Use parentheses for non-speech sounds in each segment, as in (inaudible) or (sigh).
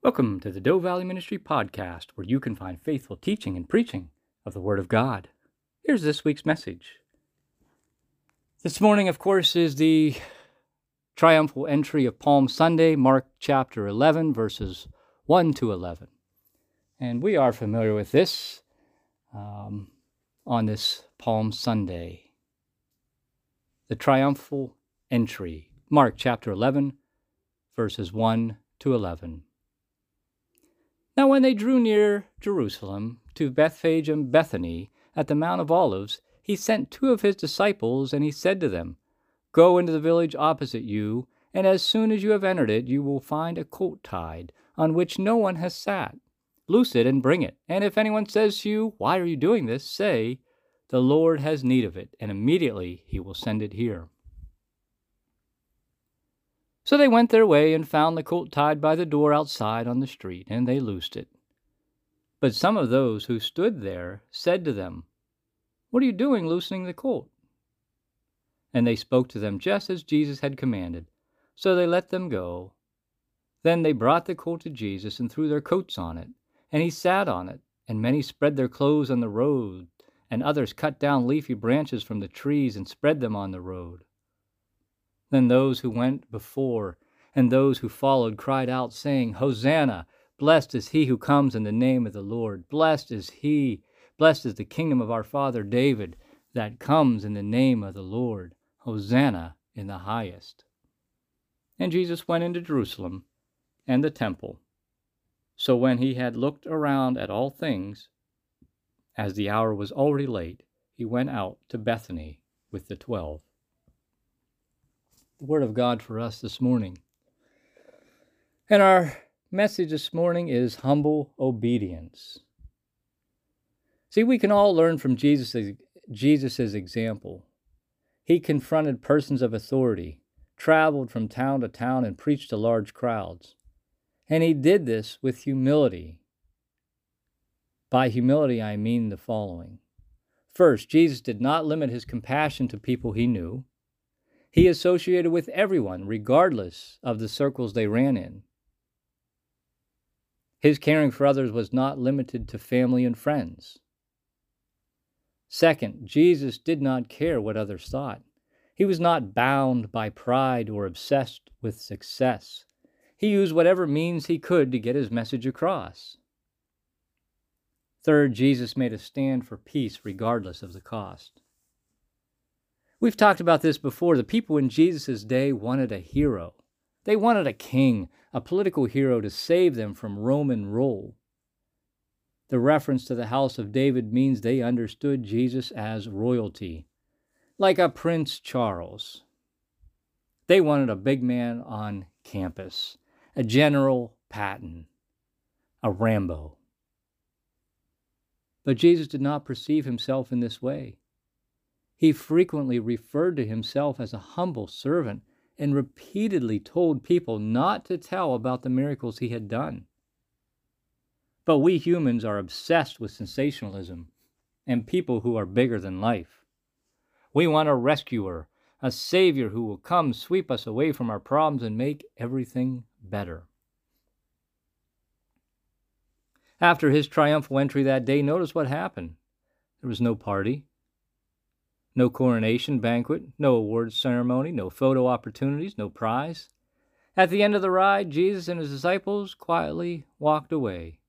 Welcome to the Doe Valley Ministry Podcast, where you can find faithful teaching and preaching of the Word of God. Here's this week's message. This morning, of course, is the triumphal entry of Palm Sunday, Mark chapter 11, verses 1 to 11. And we are familiar with this um, on this Palm Sunday. The triumphal entry, Mark chapter 11, verses 1 to 11. Now, when they drew near Jerusalem to Bethphage and Bethany at the Mount of Olives, he sent two of his disciples, and he said to them, Go into the village opposite you, and as soon as you have entered it, you will find a colt tied, on which no one has sat. Loose it and bring it. And if anyone says to you, Why are you doing this? say, The Lord has need of it, and immediately he will send it here. So they went their way and found the colt tied by the door outside on the street, and they loosed it. But some of those who stood there said to them, What are you doing loosening the colt? And they spoke to them just as Jesus had commanded. So they let them go. Then they brought the colt to Jesus and threw their coats on it, and he sat on it. And many spread their clothes on the road, and others cut down leafy branches from the trees and spread them on the road. Then those who went before and those who followed cried out, saying, Hosanna! Blessed is he who comes in the name of the Lord. Blessed is he, blessed is the kingdom of our father David that comes in the name of the Lord. Hosanna in the highest. And Jesus went into Jerusalem and the temple. So when he had looked around at all things, as the hour was already late, he went out to Bethany with the twelve the Word of God for us this morning. And our message this morning is humble obedience. See, we can all learn from Jesus' Jesus's example. He confronted persons of authority, traveled from town to town, and preached to large crowds. And he did this with humility. By humility, I mean the following. First, Jesus did not limit his compassion to people he knew. He associated with everyone, regardless of the circles they ran in. His caring for others was not limited to family and friends. Second, Jesus did not care what others thought. He was not bound by pride or obsessed with success. He used whatever means he could to get his message across. Third, Jesus made a stand for peace regardless of the cost. We've talked about this before. The people in Jesus' day wanted a hero. They wanted a king, a political hero to save them from Roman rule. The reference to the house of David means they understood Jesus as royalty, like a Prince Charles. They wanted a big man on campus, a General Patton, a Rambo. But Jesus did not perceive himself in this way. He frequently referred to himself as a humble servant and repeatedly told people not to tell about the miracles he had done. But we humans are obsessed with sensationalism and people who are bigger than life. We want a rescuer, a savior who will come sweep us away from our problems and make everything better. After his triumphal entry that day, notice what happened. There was no party, no coronation banquet, no awards ceremony, no photo opportunities, no prize. At the end of the ride, Jesus and his disciples quietly walked away,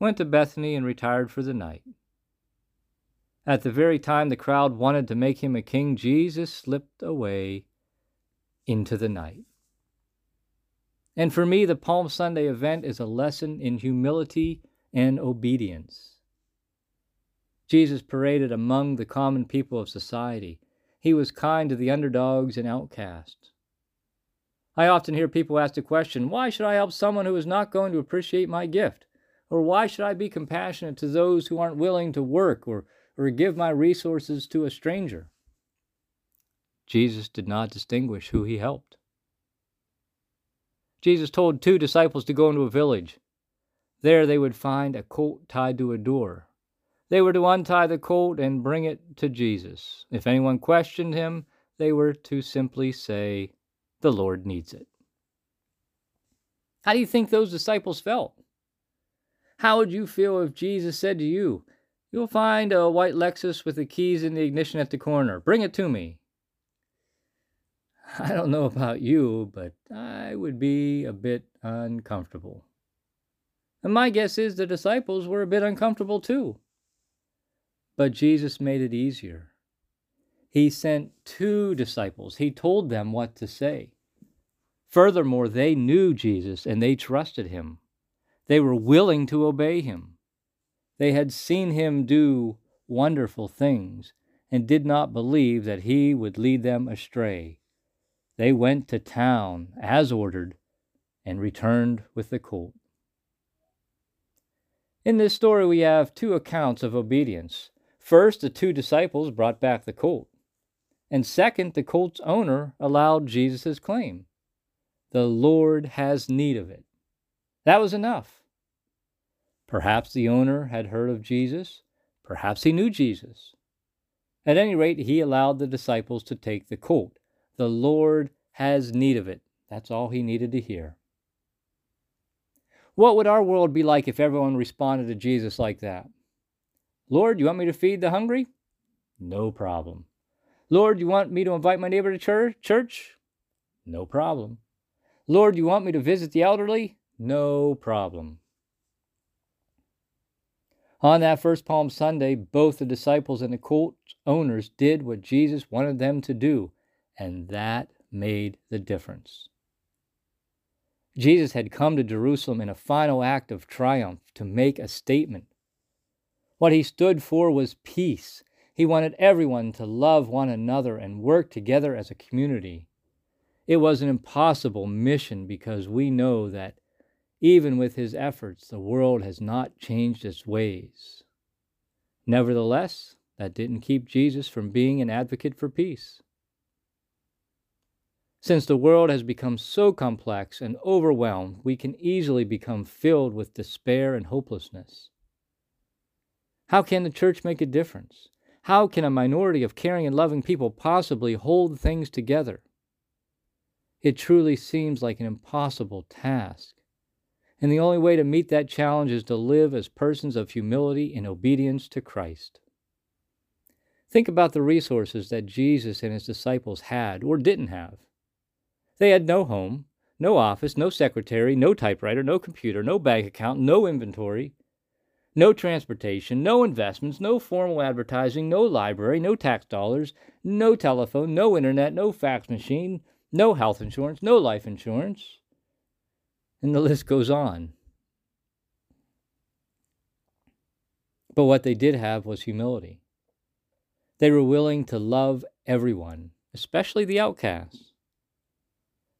went to Bethany, and retired for the night. At the very time the crowd wanted to make him a king, Jesus slipped away into the night. And for me, the Palm Sunday event is a lesson in humility and obedience. Jesus paraded among the common people of society. He was kind to the underdogs and outcasts. I often hear people ask the question, why should I help someone who is not going to appreciate my gift? Or why should I be compassionate to those who aren't willing to work or, or give my resources to a stranger? Jesus did not distinguish who he helped. Jesus told two disciples to go into a village. There they would find a colt tied to a door they were to untie the colt and bring it to Jesus. If anyone questioned him, they were to simply say, The Lord needs it. How do you think those disciples felt? How would you feel if Jesus said to you, You'll find a white Lexus with the keys in the ignition at the corner. Bring it to me. (laughs) I don't know about you, but I would be a bit uncomfortable. And my guess is the disciples were a bit uncomfortable too. But Jesus made it easier. He sent two disciples, He told them what to say. Furthermore, they knew Jesus and they trusted Him. They were willing to obey Him. They had seen Him do wonderful things and did not believe that He would lead them astray. They went to town as ordered and returned with the colt. In this story, we have two accounts of obedience. First, the two disciples brought back the colt. And second, the colt's owner allowed Jesus' claim The Lord has need of it. That was enough. Perhaps the owner had heard of Jesus. Perhaps he knew Jesus. At any rate, he allowed the disciples to take the colt. The Lord has need of it. That's all he needed to hear. What would our world be like if everyone responded to Jesus like that? Lord, you want me to feed the hungry? No problem. Lord, you want me to invite my neighbor to church? No problem. Lord, you want me to visit the elderly? No problem. On that first Palm Sunday, both the disciples and the cult owners did what Jesus wanted them to do, and that made the difference. Jesus had come to Jerusalem in a final act of triumph to make a statement. What he stood for was peace. He wanted everyone to love one another and work together as a community. It was an impossible mission because we know that even with his efforts, the world has not changed its ways. Nevertheless, that didn't keep Jesus from being an advocate for peace. Since the world has become so complex and overwhelmed, we can easily become filled with despair and hopelessness. How can the church make a difference? How can a minority of caring and loving people possibly hold things together? It truly seems like an impossible task. And the only way to meet that challenge is to live as persons of humility and obedience to Christ. Think about the resources that Jesus and his disciples had or didn't have. They had no home, no office, no secretary, no typewriter, no computer, no bank account, no inventory, no transportation, no investments, no formal advertising, no library, no tax dollars, no telephone, no internet, no fax machine, no health insurance, no life insurance. And the list goes on. But what they did have was humility. They were willing to love everyone, especially the outcasts.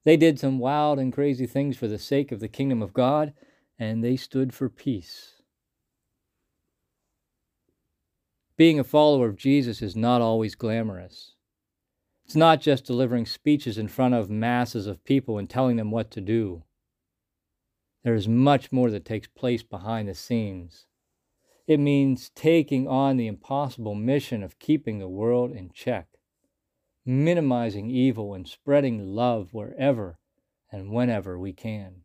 They did some wild and crazy things for the sake of the kingdom of God, and they stood for peace. Being a follower of Jesus is not always glamorous. It's not just delivering speeches in front of masses of people and telling them what to do. There is much more that takes place behind the scenes. It means taking on the impossible mission of keeping the world in check minimizing evil and spreading love wherever and whenever we can.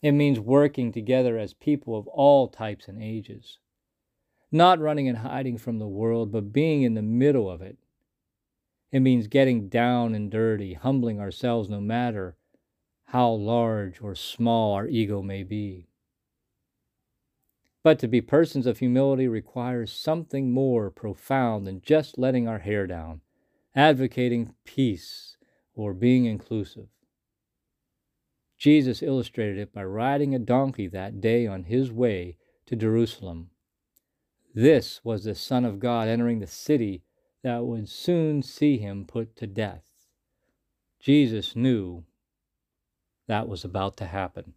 It means working together as people of all types and ages, not running and hiding from the world, but being in the middle of it. It means getting down and dirty, humbling ourselves no matter how large or small our ego may be. But to be persons of humility requires something more profound than just letting our hair down advocating peace or being inclusive. Jesus illustrated it by riding a donkey that day on his way to Jerusalem. This was the Son of God entering the city that would soon see him put to death. Jesus knew that was about to happen.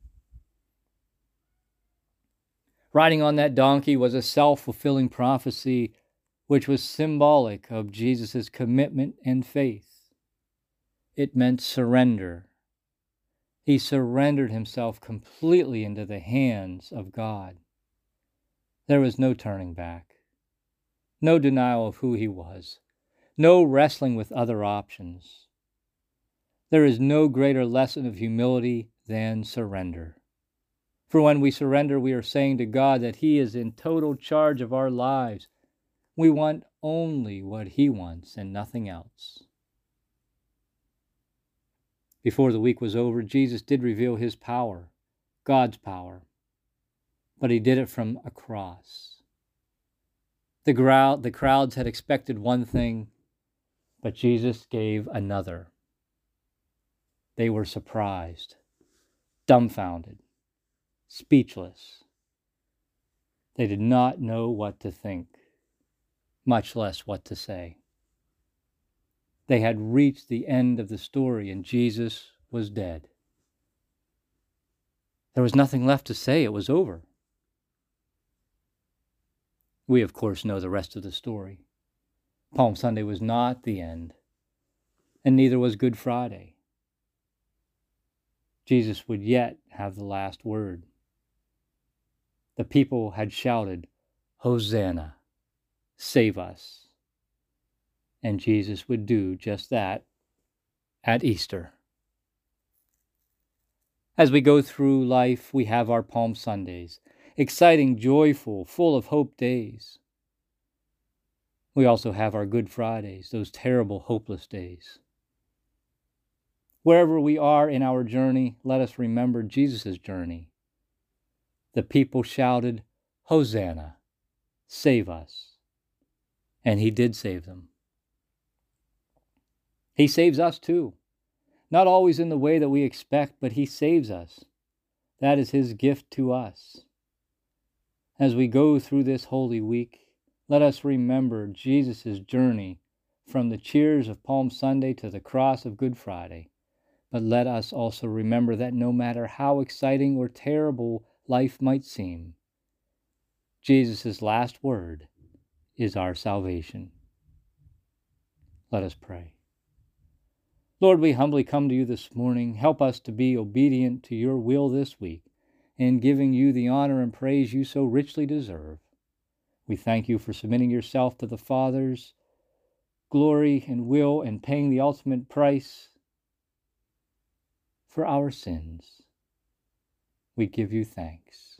Riding on that donkey was a self fulfilling prophecy which was symbolic of Jesus' commitment and faith. It meant surrender. He surrendered himself completely into the hands of God. There was no turning back, no denial of who he was, no wrestling with other options. There is no greater lesson of humility than surrender. For when we surrender, we are saying to God that He is in total charge of our lives. We want only what He wants and nothing else. Before the week was over, Jesus did reveal His power, God's power, but He did it from a cross. The, crowd, the crowds had expected one thing, but Jesus gave another. They were surprised, dumbfounded, speechless. They did not know what to think, much less what to say. They had reached the end of the story, and Jesus was dead. There was nothing left to say, it was over. We, of course, know the rest of the story. Palm Sunday was not the end, and neither was Good Friday. Jesus would yet have the last word. The people had shouted, Hosanna, save us. And Jesus would do just that at Easter. As we go through life, we have our Palm Sundays, exciting, joyful, full of hope days. We also have our Good Fridays, those terrible, hopeless days. Wherever we are in our journey, let us remember Jesus' journey. The people shouted, Hosanna, save us. And he did save them. He saves us too. Not always in the way that we expect, but he saves us. That is his gift to us. As we go through this Holy Week, let us remember Jesus' journey from the cheers of Palm Sunday to the cross of Good Friday. But let us also remember that no matter how exciting or terrible life might seem, Jesus' last word is our salvation. Let us pray. Lord, we humbly come to you this morning. Help us to be obedient to your will this week in giving you the honor and praise you so richly deserve. We thank you for submitting yourself to the Father's glory and will and paying the ultimate price for our sins. We give you thanks.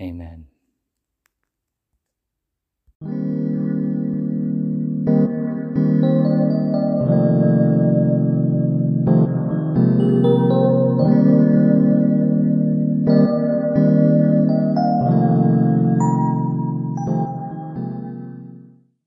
Amen.